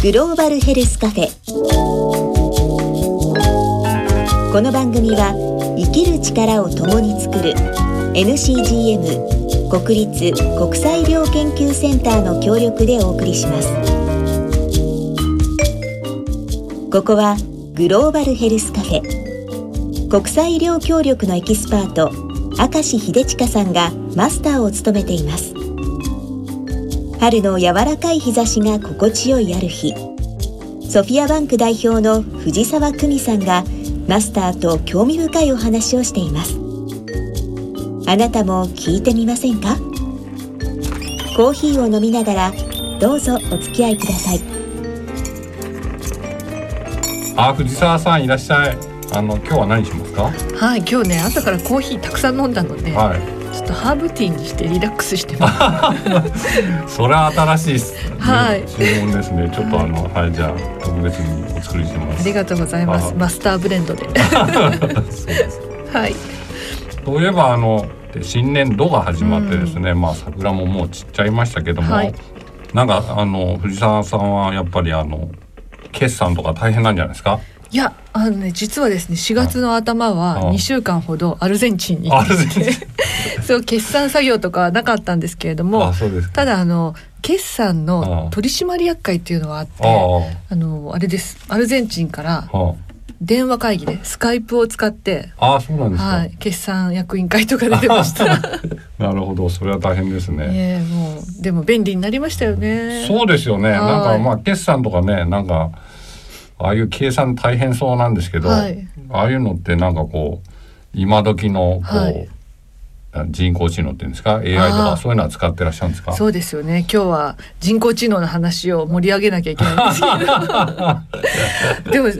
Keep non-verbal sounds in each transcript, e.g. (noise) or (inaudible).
グローバルヘルスカフェ。この番組は生きる力を共に作る NCGM 国立国際医療研究センターの協力でお送りします。ここはグローバルヘルスカフェ。国際医療協力のエキスパート明石秀親さんがマスターを務めています。春の柔らかい日差しが心地よいある日。ソフィアバンク代表の藤沢久美さんがマスターと興味深いお話をしています。あなたも聞いてみませんか？コーヒーを飲みながらどうぞお付き合いください。あ藤沢さんいらっしゃい。あの今日は何しますか？はい今日ね朝からコーヒーたくさん飲んだので、はいとハーブティーにしてリラックスしてます。(laughs) それは新しいです、ね。はい注文ですね。ちょっとあの、はい、じゃあ特別にお作りしてます。ありがとうございます。はいマスターブレンドで。(laughs) はい。そういえばあので新年度が始まってですね、まあ桜ももう散っちゃいましたけども、はいなんかあの藤沢さんはやっぱりあの決算とか大変なんじゃないですか？いやあのね実はですね4月の頭ははい2週間ほどアルゼンチンにアルゼンチン (laughs) そう決算作業とかはなかったんですけれども。ただあの決算のあ取締役会っていうのがあってああのあれですアルゼンチンから電話会議でスカイプを使ってあ、ああそうなんですか。はい決算役員会とか出てました。(laughs) なるほど、それは大変ですね。ええもうでも便利になりましたよね。そうですよね。はいなんかまあ決算とかね、なんかああいう計算大変そうなんですけど、はい。ああいうのってなんかこう今時のこう、はい人工知能っていうんですか？AI とあかーそういうのは使ってらっしゃるんですか？そうですよね。今日は人工知能の話を盛り上げなきゃいけないんですけど。(laughs) でも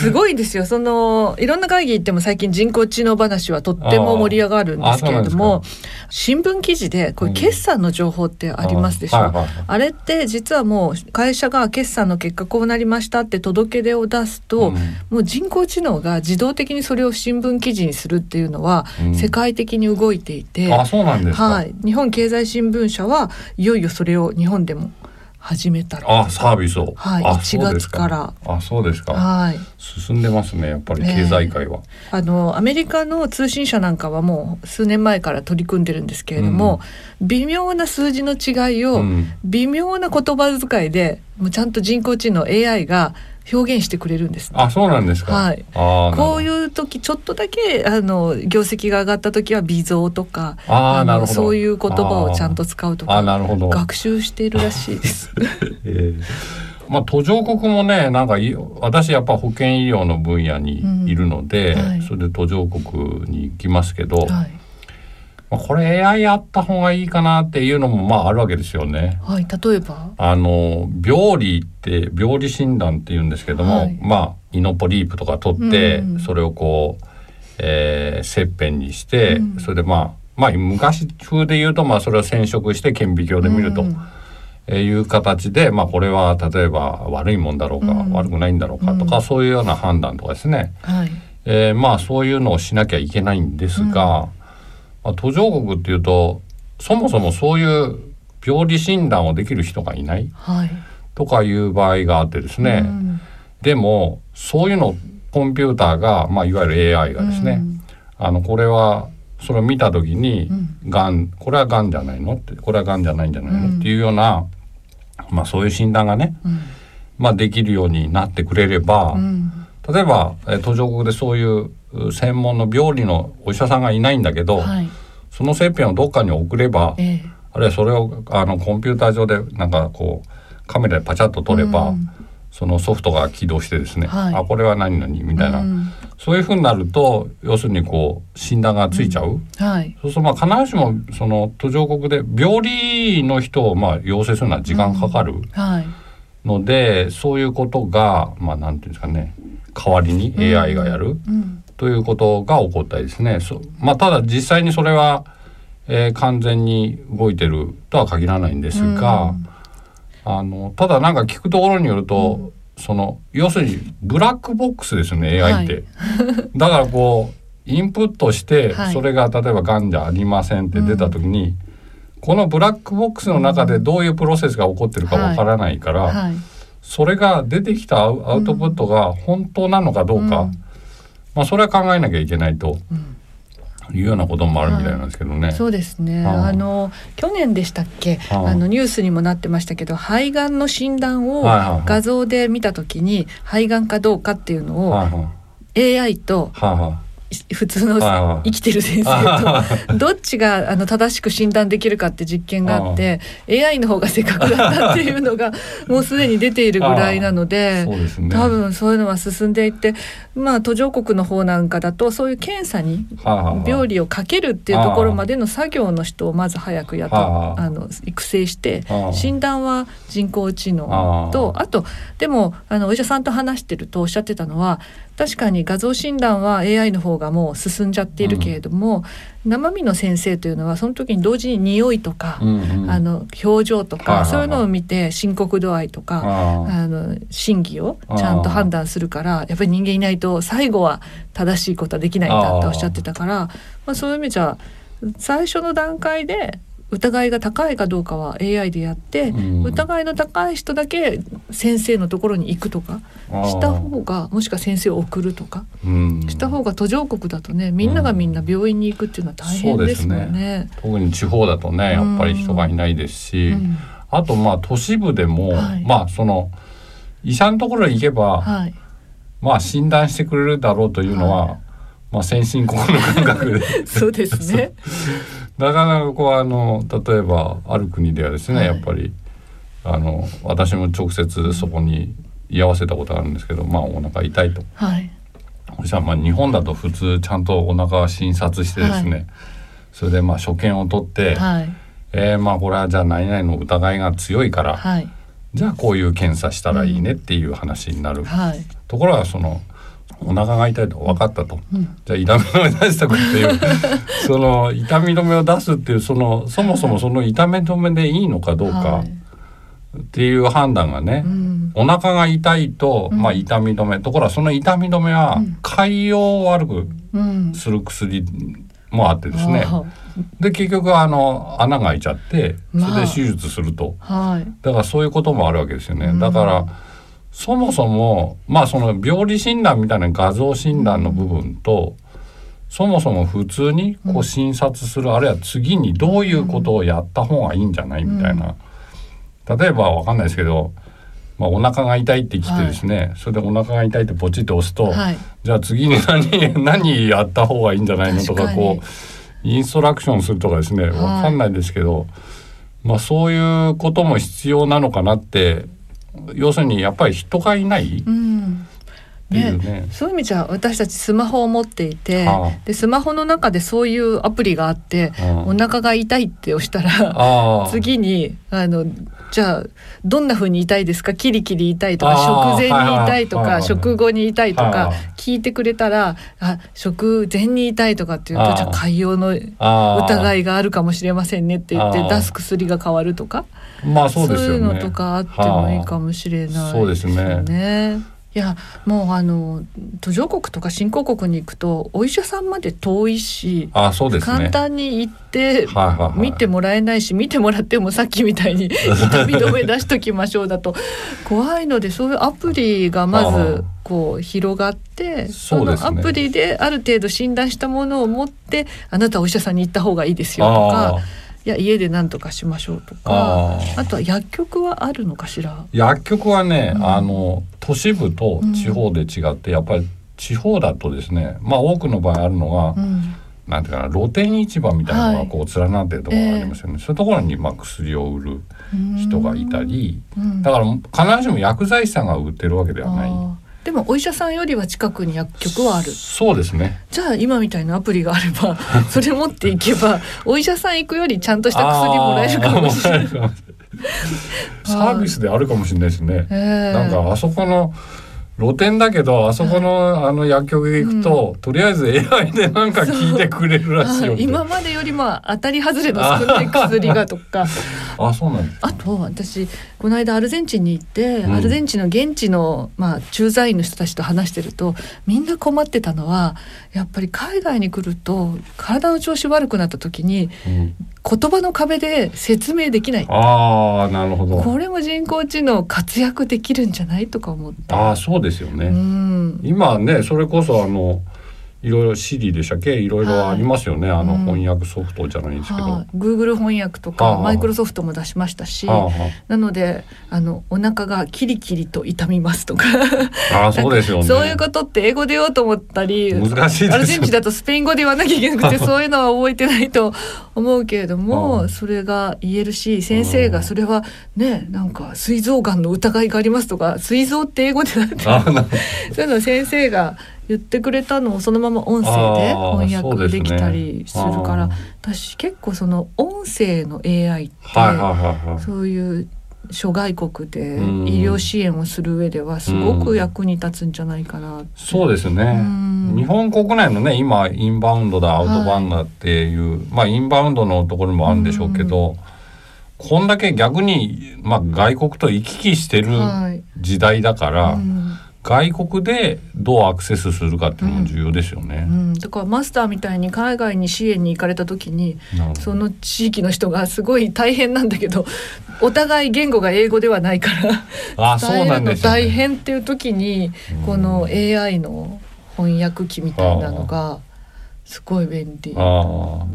すごいですよ。そのいろんな会議行っても最近人工知能話はとっても盛り上がるんですけれどあも、新聞記事でこれ決算の情報ってありますでしょ？あはいはいはいあれって実はもう会社が決算の結果こうなりましたって届け出を出すと、うんもう人工知能が自動的にそれを新聞記事にするっていうのはうん世界的に動いていて、あ、そうなんですか。はい、日本経済新聞社はいよいよそれを日本でも始めたあ、サービスを。はいあ1そうです月からあ、そうですか。はい進んでますね。やっぱり経済界は。あのアメリカの通信社なんかはもう数年前から取り組んでるんですけれども、微妙な数字の違いを、うん微妙な言葉遣いでもうちゃんと人工知能 AI が表現してくれるんです、あ、そうなんですか。はいあーこうう。いう時ちょっとだけあの業績が上がった時は微増とかのあーなるほどそういう言葉をちゃんと使うとあー、かなるほど。学習しているらしいです。(laughs) ええまあ途上国もねなんかい私やっぱ保健医療の分野にいるので、うんはいそれで途上国に行きますけど、はいまあ、これ AI やった方がいいかなっていうのもまああるわけですよね。はい、例えば？あの病理って病理診断って言うんですけども、はい。まあイノポリープとか取って、うんそれをこう、えー切片にして、うん。それでまあまあ昔風で言うとまあそれを染色して顕微鏡で見ると。いう形で、まあ、これは例えば悪いもんだろうか、うん。悪くないんだろうかとか、うん。そういうような判断とかですね、はい。えーまあそういうのをしなきゃいけないんですが、まあ、途上国っていうとそもそもそういう病理診断をできる人がいないはい。とかいう場合があってですね、うん。でもそういうのをコンピューターが、まあ、いわゆる AI がですね、あのこれはそれを見た時にうん。がんこれはがんじゃないの？ってこれはがんじゃないんじゃないの、うん。っていうような、まあ、そういう診断がね、うん。まあ、できるようになってくれれば、うん。例えば、えー途上国でそういうう専門の病理のお医者さんがいないんだけど、はい。その切片をどっかに送れば、ええ。あるいはそれをあのコンピューター上でなんかこうカメラでパチャッと撮れば、うん。そのソフトが起動してですね、はい。あこれは何々みたいな、うん。そういうふうになると要するにこう診断がついちゃう。はい。そうするとまあ必ずしもその途上国で病理の人をまあ養成するのは時間かかるはい。ので、そういうことがまあなんていうんですかね代わりに AI がやる。うんということが起こったりですね。そまあただ実際にそれは、えー完全に動いてるとは限らないんですが、うん。あのただなんか聞くところによると、その要するにブラックボックスですよね AI って。(laughs) だからこうインプットしてはい。それが例えばがんじゃありませんって出た時に、このブラックボックスの中でどういうプロセスが起こってるかわからないから、はい。それが出てきたアウアウトプットが本当なのかどうか、うんまあそれは考えなきゃいけないとうん。いうようなこともあるみたいなんですけどね。そうですね。あの去年でしたっけ、あのニュースにもなってましたけど、肺がんの診断をはいはいはい。画像で見たときに肺がんかどうかっていうのをはいはい。AI とはいはい普通の生きてる先生と (laughs) どっちがあの正しく診断できるかって実験があって AI の方が正確だったっていうのが (laughs) もうすでに出ているぐらいなので。多分そういうのは進んでいってまあ途上国の方なんかだとそういう検査に病理をかけるっていうところまでの作業の人をまず早くやっとはああ。の育成して診断は人工知能。とあ。とでもあのお医者さんと話してるとおっしゃってたのは確かに画像診断は AI の方がもう進んじゃっているけれども、生身の先生というのはその時に同時に匂いとか、うんうん。あの表情とか、はいはいはい。そういうのを見て深刻度合いとか。ああの審議をちゃんと判断するからやっぱり人間いないと最後は正しいことはできないんだっておっしゃってたからまあ、そういう意味じゃ最初の段階で疑いが高いかどうかは AI でやって、うん。疑いの高い人だけ先生のところに行くとかした方がもしくは先生を送るとかうん。した方が途上国だとねみんながみんな病院に行くっていうのは大変ですもんね。特に地方だとねやっぱり人がいないですし、うん。あとまあ都市部でも、はい。まあその医者のところに行けば、はい、まあ診断してくれるだろうというのは、はまあ先進国の感覚で。(laughs) そうですね。(laughs) なかなかこうあの例えばある国ではですね、はい。やっぱりあの私も直接そこに居合わせたことがあるんですけど、まあお腹痛いと。はい、そしたらまあ日本だと普通ちゃんとお腹を診察してですね、はそれでまあ所見を取って、はい、えーまあこれはじゃあ何々の疑いが強いから、はい、じゃあこういう検査したらいいねっていう話になる、はい、ところがそのお腹が痛いと分かったと、うん。じゃあ痛み止め出してくれっていう。(laughs) その痛み止めを出すっていうそのそもそもその痛み止めでいいのかどうかはい。っていう判断がね、うん。お腹が痛いと、うん。まあ、痛み止めところがその痛み止めはうん。潰瘍を悪くうん、する薬もあってですね、あで結局あの穴が開いちゃってそまあ。れで手術すると。あはい、だからそういうこともあるわけですよね。うん。だからそもそもまあその病理診断みたいな画像診断の部分と、そもそも普通にこう診察する、あるいは次にどういうことをやった方がいいんじゃないみたいな。例えばわかんないですけど、まあ、お腹が痛いってきてですね、それでお腹が痛いってポチッと押すと、はい、じゃあ次に何 (laughs) 何やった方がいいんじゃないのとかこうインストラクションするとかですねい。わかんないですけど、まあそういうことも必要なのかなって要するにやっぱり人がいないっうん、ていうね。そういう意味じゃ私たちスマホを持っていて、はあ。でスマホの中でそういうアプリがあって、うん。お腹が痛いって押したら次にあのじゃあどんな風に痛いですか？キリキリ痛いとか食前に痛いとか、食後に痛いとか聞いてくれたらあ食前に痛いとかっていうとじゃあ潰瘍の疑いがあるかもしれませんねって言って出す薬が変わるとかまあそうですよね。いうのとかあってもいいかもしれないそうですね。ねいやもうあの途上国とか新興国に行くとお医者さんまで遠いし、ああそうですね。簡単に行ってはいはいはい。見てもらえないし見てもらってもさっきみたいに (laughs) 痛み止め出しときましょうだと。怖いのでそういうアプリがまああ。ずこう広がってそのアプリである程度診断したものを持ってあなたはお医者さんに行った方がいいですよとかあいや家で何とかしましょうとかああとは薬局はあるのかしら？薬局はね、うん。あの都市部と地方で違って、やっぱり地方だとですねまあ多くの場合あるのが、うん。なんていうかな露店市場みたいなのはい。がこう連なってるところがありますよね、そういうところにまあ薬を売る人がいたり、うん。だから必ずしも薬剤師さんが売ってるわけではない。でもお医者さんよりは近くに薬局はあるそうですね。じゃあ今みたいなアプリがあれば (laughs) それ持っていけばお医者さん行くよりちゃんとした薬もらえるかもしれないサービスであるかもしれないですね。ええなんかあそこの露店だけどあそこのあの薬局へ行くと、とりあえず AI でなんか聞いてくれるらしいよはい今までよりも当たり外れの少ない薬がとか。(laughs) あそうなんです。あと私この間アルゼンチンに行って、うん。アルゼンチンの現地の、まあ、駐在員の人たちと話してるとみんな困ってたのはやっぱり海外に来ると体の調子悪くなった時にうん言葉の壁で説明できない。ああなるほど。これも人工知能活躍できるんじゃない？とか思って。ああそうですよね、うん。今ねそれこそあのいろいろ Siri でしたっけ？いろいろありますよね、あのうん。翻訳ソフトじゃないんですけど、はい、Google 翻訳とはあかはあ。マイクロソフトも出しましたし、はあはなのであのお腹がキリキリと痛みますとか。あああそうですよね。そういうことって英語で言おうと思ったり難しいアルゼンチンだとスペイン語で言わなきゃいけなくて (laughs) そういうのは覚えてないと思うけれども、う (laughs) んそれが言えるし先生がそれはねなんか膵臓がんの疑いがありますとか膵臓って英語でなんて (laughs) そういうのを先生が言ってくれたのをそのまま音声で翻訳できたりするからあー私結構その音声の AI って、はいはいはいはい。そういう諸外国でうん医療支援をする上ではすごく役に立つんじゃないかなって。そうですね。うん。日本国内のね今インバウンドだアウトバウンドだっていう、まあインバウンドのところもあるんでしょうけど、こんだけ逆に、まあ、外国と行き来してるはい。時代だから、うん外国でどうアクセスするかっていうのも重要ですよね。うん、だからマスターみたいに海外に支援に行かれた時にその地域の人がすごい大変なんだけど (laughs) お互い言語が英語ではないから伝えるの。大変っていう時にこの AI の翻訳機みたいなのがすごい便利だとあ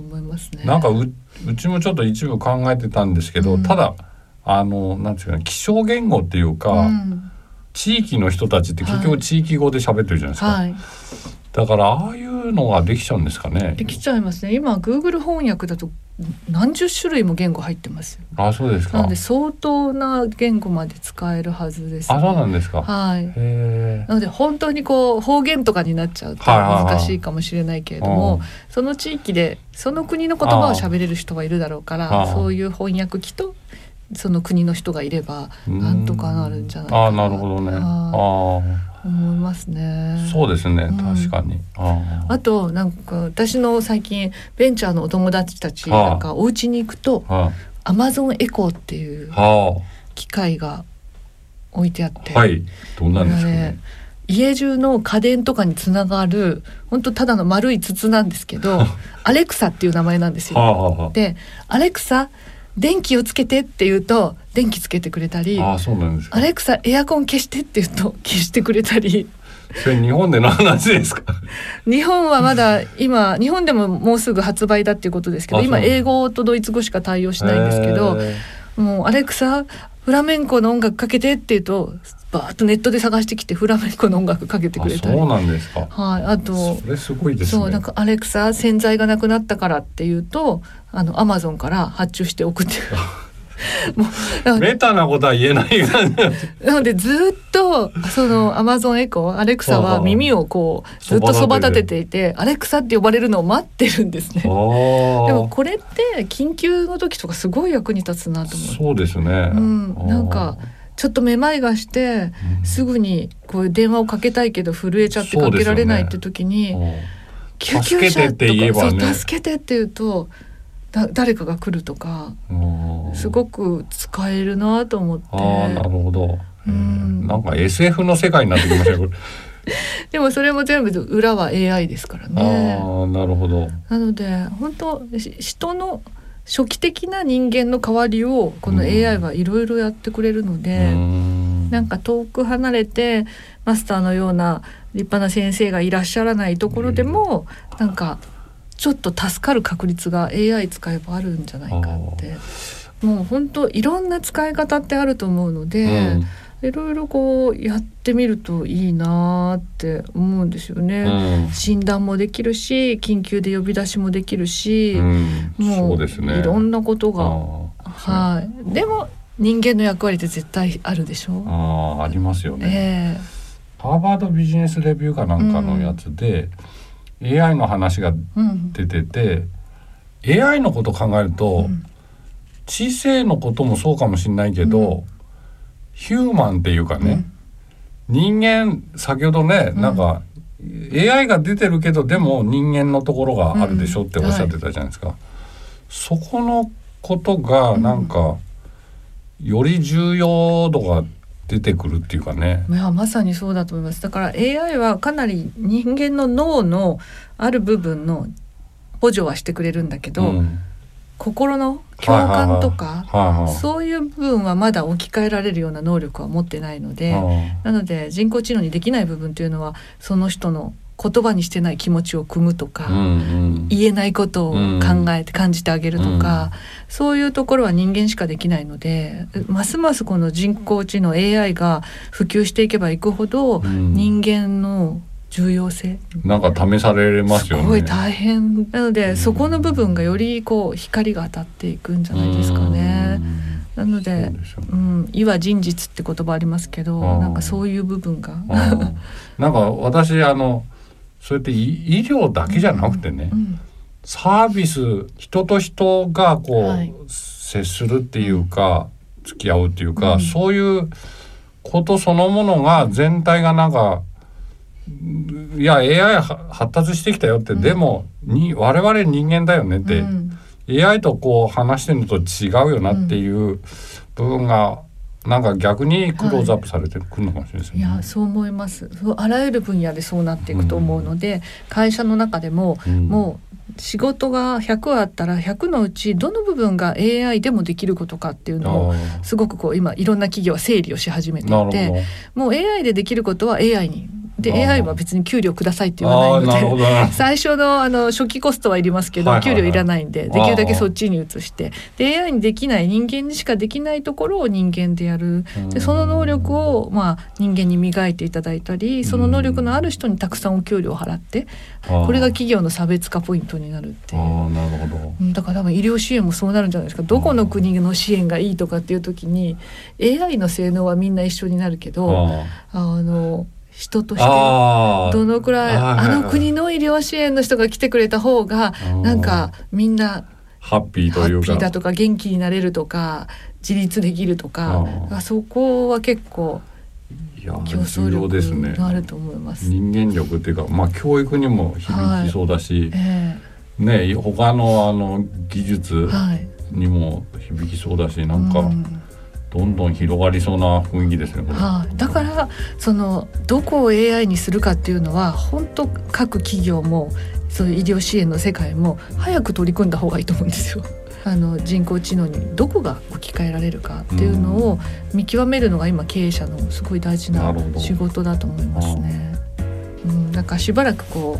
思いますね。あなんかううちもちょっと一部考えてたんですけど、うん。ただあのなんていうかな気象言語っていうか、うん地域の人たちって結局はい地域語で喋ってるじゃないですか、はい、だからああいうのができちゃうんですかね。できちゃいますね。今 Google 翻訳だと何十種類も言語入ってますよ。あそうですか。なので相当な言語まで使えるはずです、ね、あそうなんですか、はい。なので本当にこう方言とかになっちゃうとはいはいはい。難しいかもしれないけれども、うん。その地域でその国の言葉を喋れる人がいるだろうからそういう翻訳機とその国の人がいればうん。なんとかなるんじゃないかあななるほどね。はいあ思いますね。そうですね。うん。確かに、ああとなんか私の最近ベンチャーのお友達たちなんかお家に行くとアマゾンエコーっていう機械が置いてあって、あはい。どんなんですかね。家中の家電とかにつながる本当ただの丸い筒なんですけど (laughs) アレクサっていう名前なんですよ。はあはあはで「アレクサ電気をつけて」って言うと電気つけてくれたりああそうなんです「か。アレクサエアコン消して」って言うと (laughs) 消してくれたり。それ日本での話ですか？(laughs) 日本はまだ今日本でももうすぐ発売だっていうことですけど今英語とドイツ語しか対応しないんですけどへもう「アレクサフラメンコの音楽かけて」って言うとバーッとネットで探してきてフラメンコの音楽かけてえくれたり。あそうなんですか。はい、あとそれすごいですね。そうなんかアレクサ洗剤がなくなったからっていうとあのアマゾンから発注して送って (laughs) もうなのでベタなことは言えないなのでずっとそのアマゾンエコーアレクサは耳をこうずっとそば立てていてアレクサって呼ばれるのを待ってるんですね。であもあこれって緊急の時とかすごい役に立つなと思って。そうですね、うん、なんかちょっとめまいがしてうん。すぐにこう電話をかけたいけど震えちゃってかけられないって時に、うん救急車とか助けてって言えばね。そう助けてって言うとだ誰かが来るとかうんすごく使えるなと思って。ああなるほど、うん。なんか SF の世界になってきましたよ。(laughs) でもそれも全部裏は AI ですからね。ああなるほど。なので本当し人の初期的な人間の代わりをこのうん。AI はいろいろやってくれるので。うん。なんか遠く離れてマスターのような立派な先生がいらっしゃらないところでも、なんかちょっと助かる確率が AI 使えばあるんじゃないかって。もう本当いろんな使い方ってあると思うので、いろいろこうやってみるといいなーって思うんですようんね。うん。診断もできるし緊急で呼び出しもできるし、うん。もそういろんなことが、あはい、でも人間の役割って絶対あるでしょ？あありますよね、ええ。ハーバードビジネスレビューかなんかのやつで、AI の話がうん。出てて AI のこと考えると、うん。知性のこともそうかもしれないけど、うん。ヒューマンっていうかね、人間先ほどね、うん。なんか AI が出てるけどでも人間のところがあるでしょっておっしゃってたじゃないですか。そこのことがなんか、より重要度が出てくるっていうかね。いやまさにそうだと思います。だから AI はかなり人間の脳のある部分の補助はしてくれるんだけど、うん。心の共感とか、はいはいはい。そういう部分はまだ置き換えられるような能力は持ってないので、なので人工知能にできない部分というのはその人の言葉にしてない気持ちを汲むとか、うんうん。言えないことを考えて感じてあげるとか、そういうところは人間しかできないのでますますこの人工知能 AI が普及していけばいくほど、うん。人間の重要性なんか試されますよね。すごい大変。なので、そこの部分がよりこう光が当たっていくんじゃないですかね。なのでね。うん、意は真実って言葉ありますけど、なんかそういう部分が。うんなんか私あのそうやって医医療だけじゃなくてね、うんサービス人と人がこう、はい。接するっていうか付き合うっていうか、うん。そういうことそのものが全体がなんかいや AI は発達してきたよって、うん。でもに我々人間だよねって、うん。AI とこう話してるのと違うよなっていう部分がなんか逆にクローズアップされてくるのかもしれないですよね。い。やそう思います。あらゆる分野でそうなっていくと思うので、会社の中でも、うん。もう仕事が100あったら100のうちどの部分が AI でもできることかっていうのをすごくこう今いろんな企業は整理をし始めてないてど。もう AI でできることは AI にで AI は別に給料くださいって言わないので (laughs) 最初のあの初期コストはいりますけど、はいはいはい。給料いらないんでできるだけそっちに移して。で AI にできない人間にしかできないところを人間でやる。でその能力を、まあ、人間に磨いていただいたりその能力のある人にたくさんお給料を払ってこれが企業の差別化ポイントになるっていう。なるほど。うんだから多分医療支援もそうなるんじゃないですか。どこの国の支援がいいとかっていう時に AI の性能はみんな一緒になるけどああの人としてどのくらいはいはいはい。あの国の医療支援の人が来てくれた方がうんなんかみんなハッピーハというか。だとか元気になれるとか自立できるとかそこは結構いや力があると思います。人間力っていうかまあ教育にも響きそうだし、えね他のあの技え術はい、にも響きそうだしなんかうんどんどん広がりそうな雰囲気ですね。はい、だからそのどこを AI にするかっていうのは本当各企業もそういう医療支援の世界も早く取り組んだ方がいいと思うんですよ。あの人工知能にどこが置き換えられるかっていうのを見極めるのが今経営者のすごい大事な仕事だと思いますね。うん、なんかしばらくこ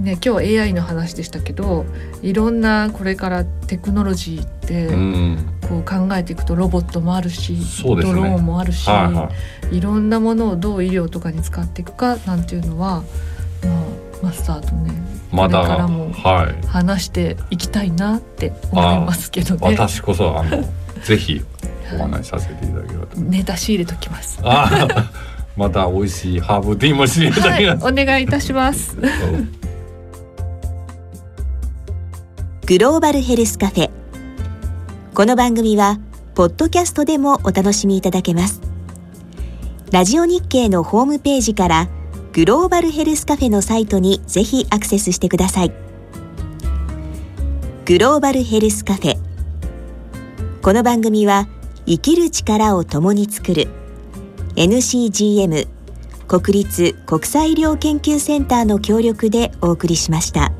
うね今日 AI の話でしたけどいろんなこれからテクノロジーって、うんこう考えていくとロボットもあるし、ねドローンもあるし、はいはいいろんなものをどう医療とかに使っていくかなんていうのは、まあ、マスターとねまだこれからもはい話していきたいなって思いますけどね私こそあの (laughs) ぜひお話しさせていただければと。ネタ仕入れときます。(laughs) また美味しいハーブティーもしていただはい、きます。お願いいたします。グローバルヘルスカフェこの番組はポッドキャストでもお楽しみいただけます。ラジオ日経のホームページからグローバルヘルスカフェのサイトにぜひアクセスしてください。グローバルヘルスカフェ。この番組は生きる力を共に作る NCGM 国立国際医療研究センターの協力でお送りしました。